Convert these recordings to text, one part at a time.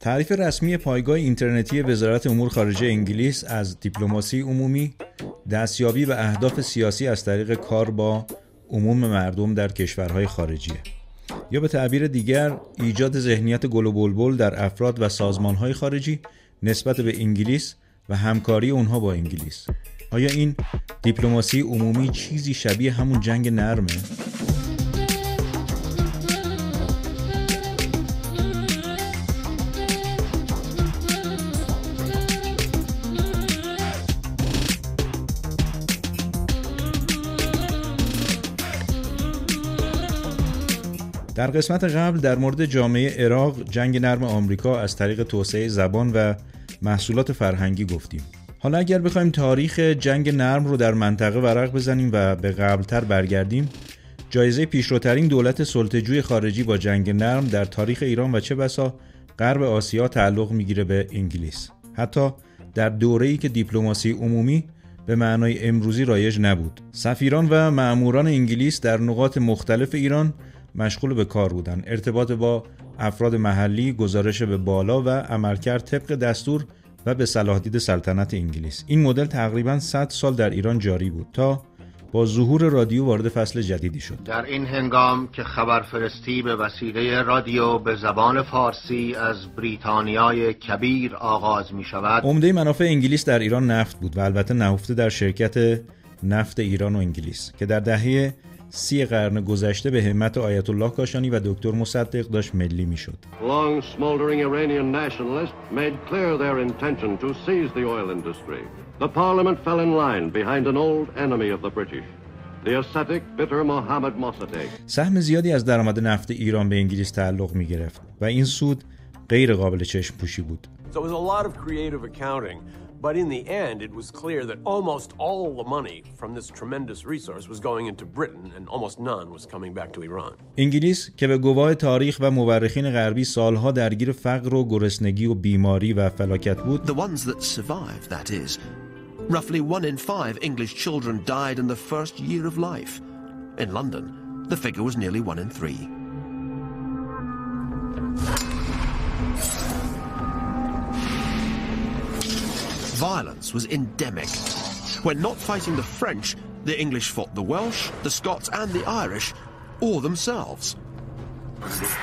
تعریف رسمی پایگاه اینترنتی وزارت امور خارجه انگلیس از دیپلماسی عمومی دستیابی به اهداف سیاسی از طریق کار با عموم مردم در کشورهای خارجیه یا به تعبیر دیگر ایجاد ذهنیت گل و بلبل در افراد و سازمانهای خارجی نسبت به انگلیس و همکاری اونها با انگلیس آیا این دیپلماسی عمومی چیزی شبیه همون جنگ نرمه؟ در قسمت قبل در مورد جامعه عراق جنگ نرم آمریکا از طریق توسعه زبان و محصولات فرهنگی گفتیم. حالا اگر بخوایم تاریخ جنگ نرم رو در منطقه ورق بزنیم و به قبلتر برگردیم جایزه پیشروترین دولت سلطجوی خارجی با جنگ نرم در تاریخ ایران و چه بسا غرب آسیا تعلق می‌گیره به انگلیس. حتی در دوره‌ای که دیپلماسی عمومی به معنای امروزی رایج نبود. سفیران و مأموران انگلیس در نقاط مختلف ایران مشغول به کار بودند ارتباط با افراد محلی گزارش به بالا و عملکرد طبق دستور و به صلاح دید سلطنت انگلیس. این مدل تقریبا 100 سال در ایران جاری بود تا با ظهور رادیو وارد فصل جدیدی شد. در این هنگام که خبرفرستی به وسیله رادیو به زبان فارسی از بریتانیای کبیر آغاز می شود عمده منافع انگلیس در ایران نفت بود و البته نهفته در شرکت نفت ایران و انگلیس که در دهه سی قرن گذشته به همت آیت الله کاشانی و دکتر مصدق داشت ملی می‌شد. Long smoldering Iranian nationalists made clear their intention to seize the oil industry. The parliament fell in line behind an old enemy of the British. The ascetic, bitter Mohammed Mossadegh. سهم زیادی از درآمد نفت ایران به انگلیس تعلق می گرفت و این سود غیر قابل چشم پوشی بود. So it was a lot of creative accounting. But in the end, it was clear that almost all the money from this tremendous resource was going into Britain and almost none was coming back to Iran. انگلیس که به گواه تاریخ و مورخین غربی سالها درگیر فقر و گرسنگی و بیماری و فلاکت بود The ones that survived, that is. Roughly one in five English children died in the first year of life. In London, the figure was nearly one in three. Violence was endemic. When not fighting the French, the English fought the Welsh, the Scots, and the Irish, or themselves.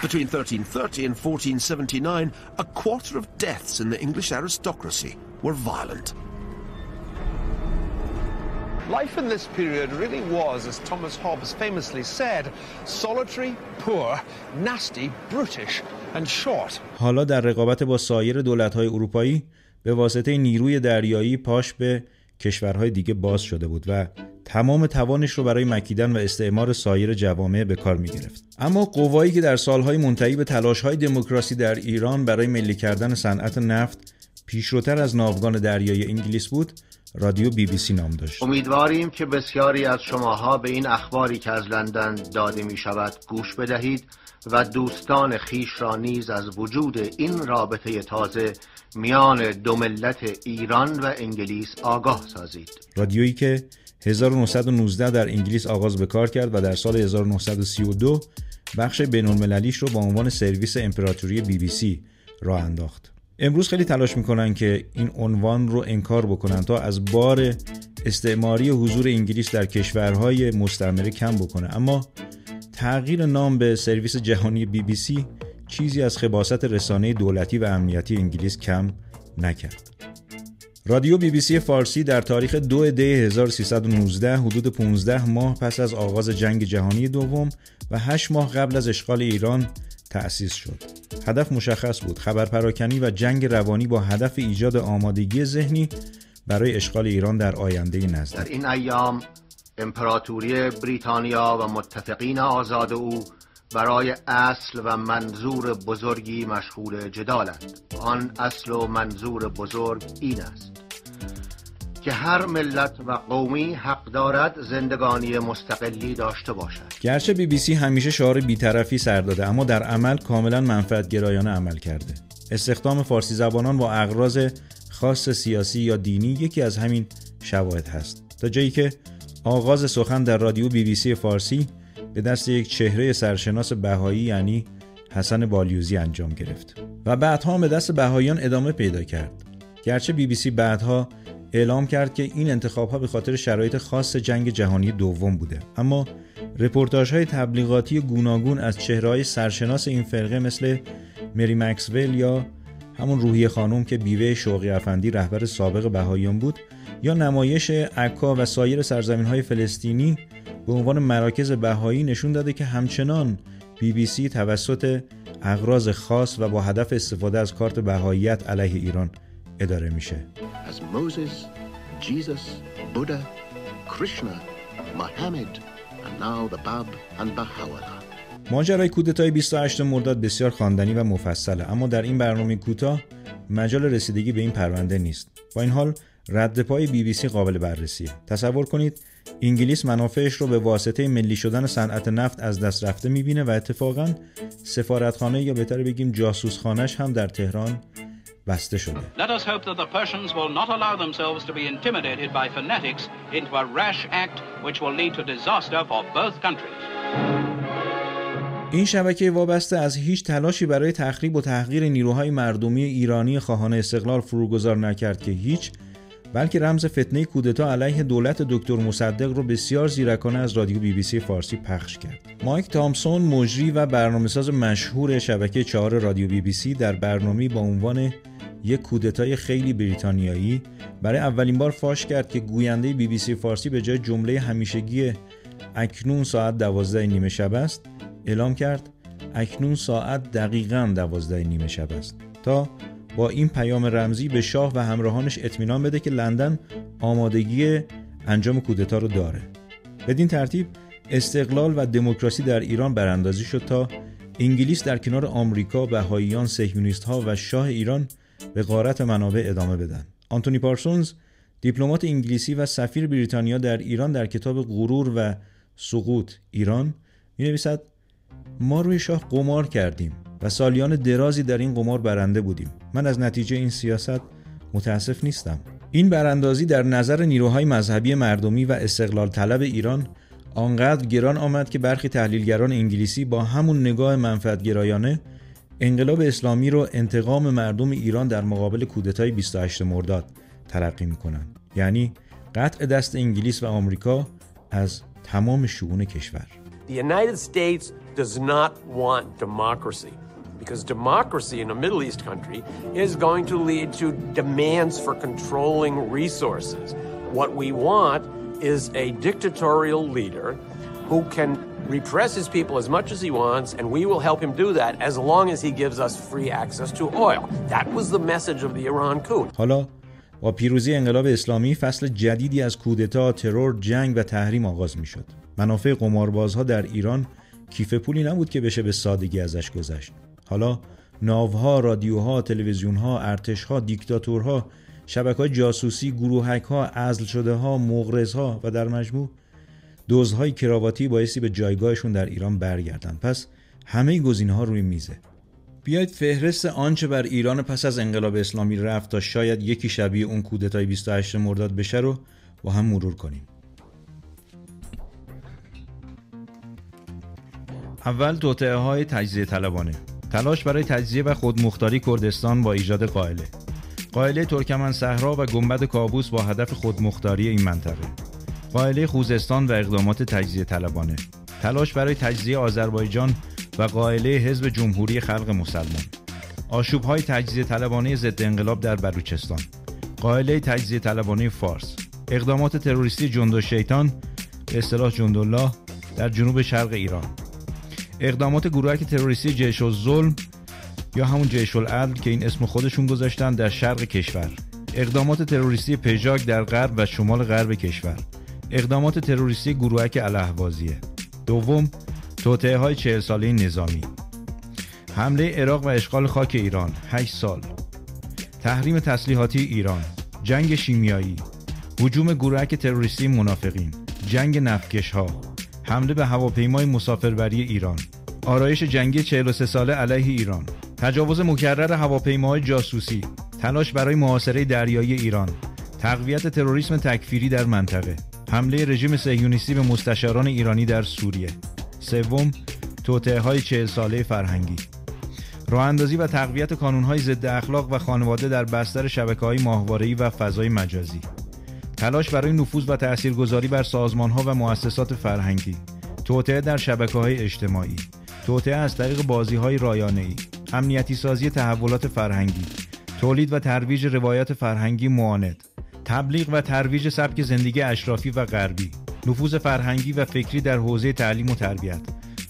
Between 1330 and 1479, a quarter of deaths in the English aristocracy were violent. Life in this period really was, as Thomas Hobbes famously said, solitary, poor, nasty, brutish, and short. حالا در رقابت با سایر دولت‌های اروپایی به واسطه نیروی دریایی پاش به کشورهای دیگه باز شده بود و تمام توانش رو برای مکیدن و استعمار سایر جوامع به کار می گرفت. اما قوایی که در سالهای منتهی به تلاشهای دموکراسی در ایران برای ملی کردن صنعت نفت پیشروتر از ناوگان دریایی انگلیس بود رادیو بی بی سی نام داشت امیدواریم که بسیاری از شماها به این اخباری که از لندن داده می شود گوش بدهید و دوستان خیش را نیز از وجود این رابطه تازه میان دو ملت ایران و انگلیس آگاه سازید رادیویی که 1919 در انگلیس آغاز به کار کرد و در سال 1932 بخش بین‌المللیش رو با عنوان سرویس امپراتوری بی بی سی راه انداخت. امروز خیلی تلاش می‌کنن که این عنوان رو انکار بکنن تا از بار استعماری حضور انگلیس در کشورهای مستعمره کم بکنه اما تغییر نام به سرویس جهانی بی بی سی چیزی از خباست رسانه دولتی و امنیتی انگلیس کم نکرد. رادیو بی بی سی فارسی در تاریخ 2 دی 1319 حدود 15 ماه پس از آغاز جنگ جهانی دوم و 8 ماه قبل از اشغال ایران تأسیس شد. هدف مشخص بود خبر پراکنی و جنگ روانی با هدف ایجاد آمادگی ذهنی برای اشغال ایران در آینده در نزدیک. این ایام امپراتوری بریتانیا و متفقین آزاد او برای اصل و منظور بزرگی مشغول جدالند آن اصل و منظور بزرگ این است که هر ملت و قومی حق دارد زندگانی مستقلی داشته باشد گرچه بی بی سی همیشه شعار بیطرفی سر داده اما در عمل کاملا منفعت گرایانه عمل کرده. استخدام فارسی زبانان با اغراض خاص سیاسی یا دینی یکی از همین شواهد هست. تا جایی که آغاز سخن در رادیو بی بی سی فارسی به دست یک چهره سرشناس بهایی یعنی حسن بالیوزی انجام گرفت و بعدها به دست بهاییان ادامه پیدا کرد. گرچه بی بی سی بعدها اعلام کرد که این انتخاب ها به خاطر شرایط خاص جنگ جهانی دوم بوده. اما رپورتاج های تبلیغاتی گوناگون از چهره‌های سرشناس این فرقه مثل مری مکسول یا همون روحی خانم که بیوه شوقی افندی رهبر سابق بهاییان بود یا نمایش عکا و سایر سرزمین های فلسطینی به عنوان مراکز بهایی نشون داده که همچنان بی بی سی توسط اغراض خاص و با هدف استفاده از کارت بهاییت علیه ایران اداره میشه. As Moses, Jesus, Buddha, Krishna, Muhammad, and now the Bab and Baha'u'llah. ماجرای کودتای 28 مرداد بسیار خواندنی و مفصله اما در این برنامه کوتاه مجال رسیدگی به این پرونده نیست. با این حال رد پای بی بی سی قابل بررسیه. تصور کنید انگلیس منافعش رو به واسطه ملی شدن صنعت نفت از دست رفته می‌بینه و اتفاقا سفارتخانه یا بهتر بگیم جاسوسخانهش هم در تهران بسته شده. Let us hope that the Persians will not allow themselves to be intimidated by fanatics into a rash act which will lead to disaster for both countries. این شبکه وابسته از هیچ تلاشی برای تخریب و تحقیر نیروهای مردمی ایرانی خواهان استقلال فروگذار نکرد که هیچ بلکه رمز فتنه کودتا علیه دولت دکتر مصدق رو بسیار زیرکانه از رادیو بی بی سی فارسی پخش کرد. مایک تامسون مجری و برنامه‌ساز مشهور شبکه چهار رادیو بی بی سی در برنامه با عنوان یک کودتای خیلی بریتانیایی برای اولین بار فاش کرد که گوینده بی بی سی فارسی به جای جمله همیشگی اکنون ساعت دوازده نیمه شب است اعلام کرد اکنون ساعت دقیقا دوازده نیمه شب است تا با این پیام رمزی به شاه و همراهانش اطمینان بده که لندن آمادگی انجام کودتا رو داره بدین ترتیب استقلال و دموکراسی در ایران براندازی شد تا انگلیس در کنار آمریکا، بهاییان، صهیونیست ها و شاه ایران به غارت منابع ادامه بدن. آنتونی پارسونز دیپلمات انگلیسی و سفیر بریتانیا در ایران در کتاب غرور و سقوط ایران می نویسد ما روی شاه قمار کردیم و سالیان درازی در این قمار برنده بودیم. من از نتیجه این سیاست متاسف نیستم. این براندازی در نظر نیروهای مذهبی مردمی و استقلال طلب ایران آنقدر گران آمد که برخی تحلیلگران انگلیسی با همون نگاه منفعتگرایانه انقلاب اسلامی رو انتقام مردم ایران در مقابل کودتای 28 مرداد تلقی می‌کنن یعنی قطع دست انگلیس و آمریکا از تمام شؤون کشور. The United States does not want democracy because democracy in a Middle East country is going to lead to demands for controlling resources. What we want is a dictatorial leader who can repress his people as much as he wants, and we will help him do that as long as he gives us free access to oil. That was the message of the Iran coup. حالا با پیروزی انقلاب اسلامی فصل جدیدی از کودتا، ترور، جنگ و تحریم آغاز می شد. منافع قماربازها در ایران کیف پولی نبود که بشه به سادگی ازش گذشت. حالا ناوها، رادیوها، تلویزیونها، ارتشها، دیکتاتورها، شبکه جاسوسی، گروهک ها، ازل شده ها، مغرزها و در مجموع دوزهای کراواتی بایستی به جایگاهشون در ایران برگردن. پس همه گزینه ها روی میزه. بیایید فهرست آنچه بر ایران پس از انقلاب اسلامی رفت تا شاید یکی شبیه اون کودتای 28 مرداد بشه رو با هم مرور کنیم. اول توطعه های تجزیه طلبانه. تلاش برای تجزیه و خودمختاری کردستان با ایجاد قائله. قائله ترکمن صحرا و گنبد کابوس با هدف خودمختاری این منطقه. قائله خوزستان و اقدامات تجزیه طلبانه. تلاش برای تجزیه آذربایجان و قائله حزب جمهوری خلق مسلمان. آشوب های تجزیه طلبانه ضد انقلاب در بلوچستان. قائله تجزیه طلبانه فارس. اقدامات تروریستی جند و شیطان به اصطلاح جندالله در جنوب شرق ایران. اقدامات گروهک تروریستی جیش ظلم یا همون جیش العدل که این اسم خودشون گذاشتن در شرق کشور. اقدامات تروریستی پژاک در غرب و شمال غرب کشور. اقدامات تروریستی گروهک الاهوازیه. دوم توطعه های چهل ساله نظامی. حمله عراق و اشغال خاک ایران 8 سال. تحریم تسلیحاتی ایران جنگ شیمیایی. هجوم گروهک تروریستی منافقین. جنگ نفتکش ها حمله به هواپیمای مسافربری ایران. آرایش جنگی 43 ساله علیه ایران. تجاوز مکرر هواپیماهای جاسوسی. تلاش برای محاصره دریایی ایران. تقویت تروریسم تکفیری در منطقه. حمله رژیم صهیونیستی به مستشاران ایرانی در سوریه. سوم توطئه های 40 ساله فرهنگی. راه اندازی و تقویت کانونهای ضد اخلاق و خانواده در بستر شبکه های ماهواره‌ای و فضای مجازی. تلاش برای نفوذ و تاثیرگذاری بر سازمانها و مؤسسات فرهنگی. توطعه در شبکه های اجتماعی. توطعه از طریق بازی های رایانه ای امنیتی سازی تحولات فرهنگی. تولید و ترویج روایات فرهنگی معاند. تبلیغ و ترویج سبک زندگی اشرافی و غربی. نفوذ فرهنگی و فکری در حوزه تعلیم و تربیت.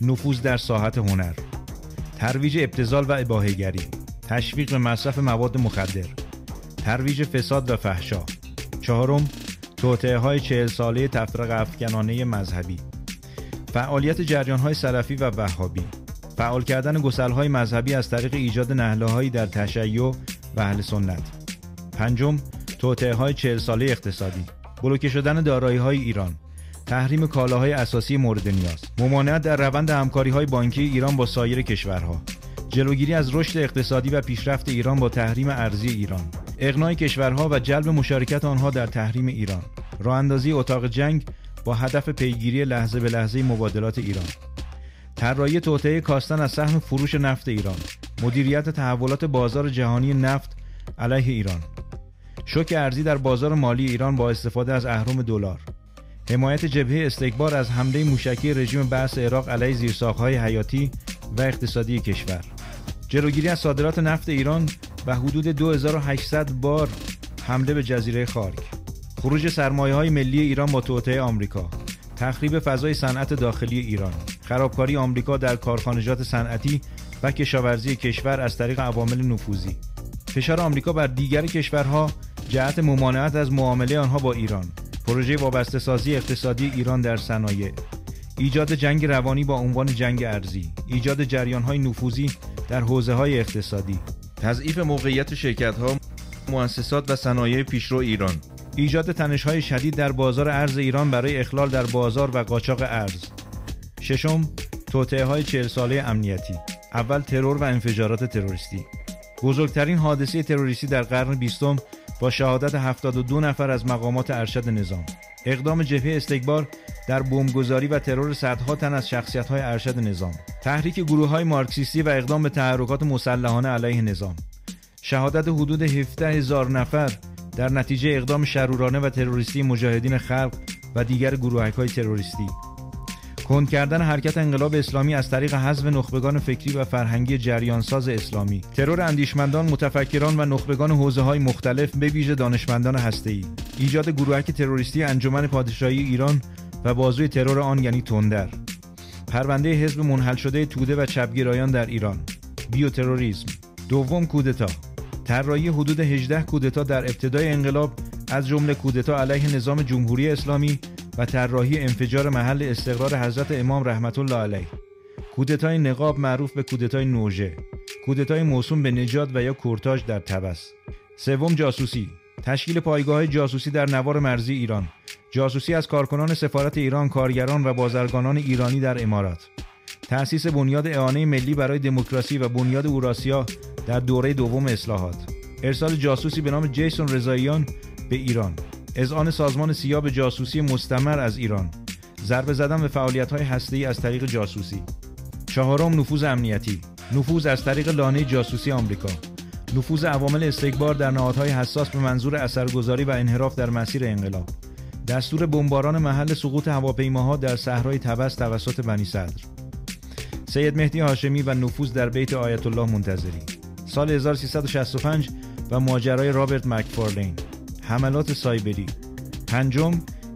نفوذ در ساحت هنر. ترویج ابتزال و اباههگری تشویق به مصرف مواد مخدر. ترویج فساد و فحشا. چهارم توطعه های چهل ساله تفرق افکنانه مذهبی. فعالیت جریان های سلفی و وهابی. فعال کردن گسل های مذهبی از طریق ایجاد نهله هایی در تشیع و اهل سنت. پنجم توطعه های چهل ساله اقتصادی. بلوکه شدن دارایی های ایران. تحریم کالاهای اساسی مورد نیاز. ممانعت در روند همکاری های بانکی ایران با سایر کشورها. جلوگیری از رشد اقتصادی و پیشرفت ایران با تحریم ارزی ایران. اقناع کشورها و جلب مشارکت آنها در تحریم ایران. راه اندازی اتاق جنگ با هدف پیگیری لحظه به لحظه مبادلات ایران. طراحی توطئه کاستن از سهم فروش نفت ایران. مدیریت تحولات بازار جهانی نفت علیه ایران. شوک ارزی در بازار مالی ایران با استفاده از اهرم دلار. حمایت جبهه استکبار از حمله موشکی رژیم بعث عراق علیه زیرساختهای حیاتی و اقتصادی کشور. جلوگیری از صادرات نفت ایران و حدود 2800 بار حمله به جزیره خارک. خروج سرمایه های ملی ایران با توطعه آمریکا. تخریب فضای صنعت داخلی ایران. خرابکاری آمریکا در کارخانجات صنعتی و کشاورزی کشور از طریق عوامل نفوذی. فشار آمریکا بر دیگر کشورها جهت ممانعت از معامله آنها با ایران. پروژه وابسته سازی اقتصادی ایران در صنایع. ایجاد جنگ روانی با عنوان جنگ ارزی ایجاد جریان های نفوذی در حوزه های اقتصادی. تضعیف موقعیت شرکت ها مؤسسات و صنایع پیشرو ایران. ایجاد تنش های شدید در بازار ارز ایران برای اخلال در بازار و قاچاق ارز. ششم توطعه های چهل ساله امنیتی. اول ترور و انفجارات تروریستی. بزرگترین حادثه تروریستی در قرن بیستم با شهادت 72 نفر از مقامات ارشد نظام. اقدام جبهه استکبار در بمبگذاری و ترور صدها تن از شخصیت‌های ارشد نظام. تحریک گروه های مارکسیستی و اقدام به تحرکات مسلحانه علیه نظام. شهادت حدود 17 هزار نفر در نتیجه اقدام شرورانه و تروریستی مجاهدین خلق و دیگر گروهک های تروریستی. کند کردن حرکت انقلاب اسلامی از طریق حذف نخبگان فکری و فرهنگی جریانساز اسلامی. ترور اندیشمندان متفکران و نخبگان حوزه های مختلف به ویژه دانشمندان هسته‌ای. ایجاد گروهک تروریستی انجمن پادشاهی ایران و بازوی ترور آن یعنی تندر. پرونده حزب منحل شده توده و چپگرایان در ایران. بیوتروریسم. دوم کودتا. طراحی حدود 18 کودتا در ابتدای انقلاب از جمله کودتا علیه نظام جمهوری اسلامی و طراحی انفجار محل استقرار حضرت امام رحمت الله علیه. کودتای نقاب معروف به کودتای نوژه. کودتای موسوم به نجات و یا کورتاژ در تبس. سوم جاسوسی. تشکیل پایگاه جاسوسی در نوار مرزی ایران. جاسوسی از کارکنان سفارت ایران کارگران و بازرگانان ایرانی در امارات. تأسیس بنیاد اعانه ملی برای دموکراسی و بنیاد اوراسیا در دوره دوم اصلاحات. ارسال جاسوسی به نام جیسون رضاییان به ایران. اذعان سازمان سیا به جاسوسی مستمر از ایران. ضربه زدن به فعالیت های هسته‌ای از طریق جاسوسی. چهارم نفوذ امنیتی. نفوذ از طریق لانه جاسوسی آمریکا. نفوذ عوامل استکبار در نهادهای حساس به منظور اثرگذاری و انحراف در مسیر انقلاب. دستور بمباران محل سقوط هواپیماها در صحرای تبس توسط بنی صدر. سید مهدی هاشمی و نفوذ در بیت آیت الله منتظری. سال 1365 و ماجرای رابرت مکفارلین. حملات سایبری. پنجم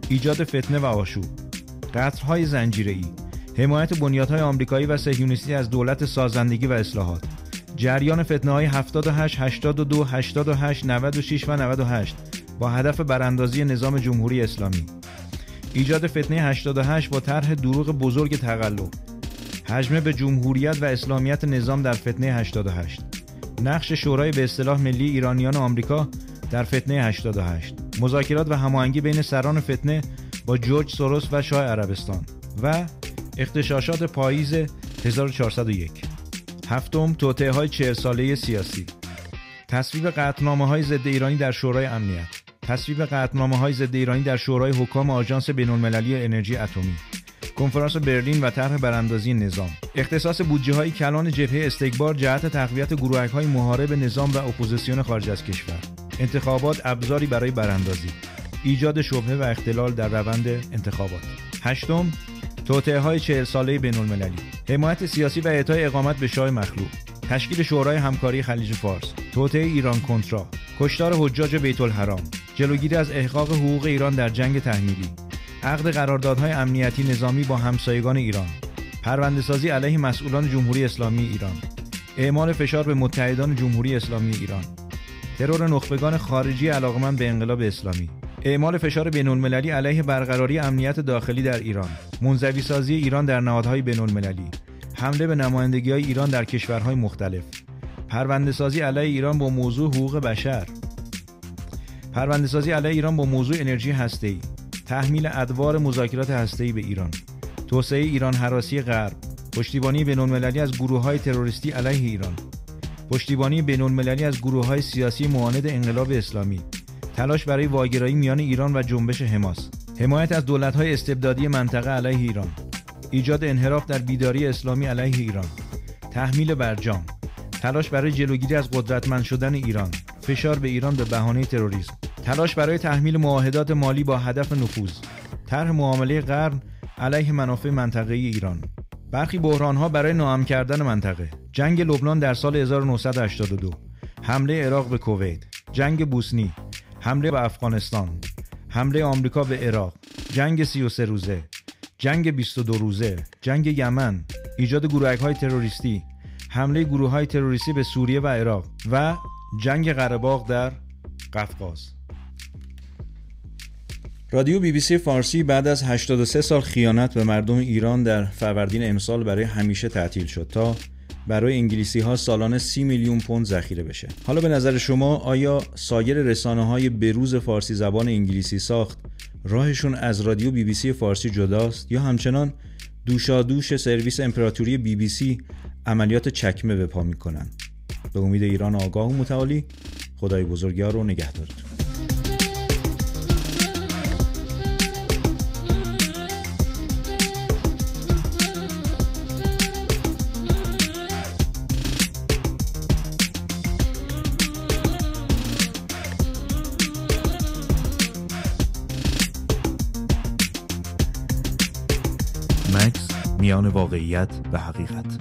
ایجاد فتنه و آشوب. قطرهای زنجیره‌ای. حمایت بنیادهای آمریکایی و صهیونیستی از دولت سازندگی و اصلاحات. جریان فتنه های 78 82 88 96 و 98 با هدف براندازی نظام جمهوری اسلامی. ایجاد فتنه 88 با طرح دروغ بزرگ تقلب. حجمه به جمهوریت و اسلامیت نظام در فتنه 88 نقش شورای به اصطلاح ملی ایرانیان آمریکا در فتنه 88 مذاکرات و هماهنگی بین سران فتنه با جورج سوروس و شاه عربستان و اغتشاشات پاییز 1401 هفتم توطئه های 40 ساله سیاسی. تصویب قطعنامه های ضد ایرانی در شورای امنیت. تصویب قطعنامه های ضد ایرانی در شورای حکام آژانس بین‌المللی انرژی اتمی. کنفرانس برلین و طرح براندازی نظام. اختصاص بودجه های کلان جبهه استکبار جهت تقویت گروهک های محارب نظام و اپوزیسیون خارج از کشور. انتخابات ابزاری برای براندازی. ایجاد شبهه و اختلال در روند انتخابات. هشتم توطئه های چهل ساله بین المللی حمایت سیاسی و اعطای اقامت به شاه مخلوق تشکیل شورای همکاری خلیج فارس توطئه ایران کنترا کشتار حجاج بیت الحرام جلوگیری از احقاق حقوق ایران در جنگ تحمیلی عقد قراردادهای امنیتی نظامی با همسایگان ایران پروندهسازی علیه مسئولان جمهوری اسلامی ایران اعمال فشار به متحدان جمهوری اسلامی ایران ترور نخبگان خارجی علاقمند به انقلاب اسلامی. اعمال فشار بین‌المللی علیه برقراری امنیت داخلی در ایران. منزوی سازی ایران در نهادهای بین‌المللی. حمله به نمایندگی های ایران در کشورهای مختلف. پرونده سازی علیه ایران با موضوع حقوق بشر. پرونده سازی علیه ایران با موضوع انرژی هسته‌ای. تحمیل ادوار مذاکرات هسته‌ای به ایران. توسعه ایران حراسی غرب. پشتیبانی بین‌المللی از گروه‌های تروریستی علیه ایران. پشتیبانی بین‌المللی از گروه‌های سیاسی معاند انقلاب اسلامی. تلاش برای واگرایی میان ایران و جنبش حماس. حمایت از دولت‌های استبدادی منطقه علیه ایران. ایجاد انحراف در بیداری اسلامی علیه ایران. تحمیل برجام. تلاش برای جلوگیری از قدرتمند شدن ایران. فشار به ایران به بهانه تروریسم. تلاش برای تحمیل معاهدات مالی با هدف نفوذ. طرح معامله قرن علیه منافع منطقه ایران. برخی بحرانها برای ناام کردن منطقه. جنگ لبنان در سال 1982 حمله عراق به کویت. جنگ بوسنی. حمله به افغانستان حمله آمریکا به عراق جنگ 33 روزه جنگ 22 روزه جنگ یمن ایجاد گروهک های تروریستی حمله گروه های تروریستی به سوریه و عراق و جنگ قرهباغ در قفقاز. رادیو بی بی سی فارسی بعد از 83 سال خیانت به مردم ایران در فروردین امسال برای همیشه تعطیل شد تا برای انگلیسی ها سالانه 30 میلیون پوند ذخیره بشه. حالا به نظر شما آیا سایر رسانه های بروز فارسی زبان انگلیسی ساخت راهشون از رادیو بی بی سی فارسی جداست؟ یا همچنان دوشادوش سرویس امپراتوری بی بی سی عملیات چکمه به پا می‌کنن؟ به امید ایران آگاه و متعالی خدای بزرگیار رو نگهدارتون. میان واقعیت و حقیقت.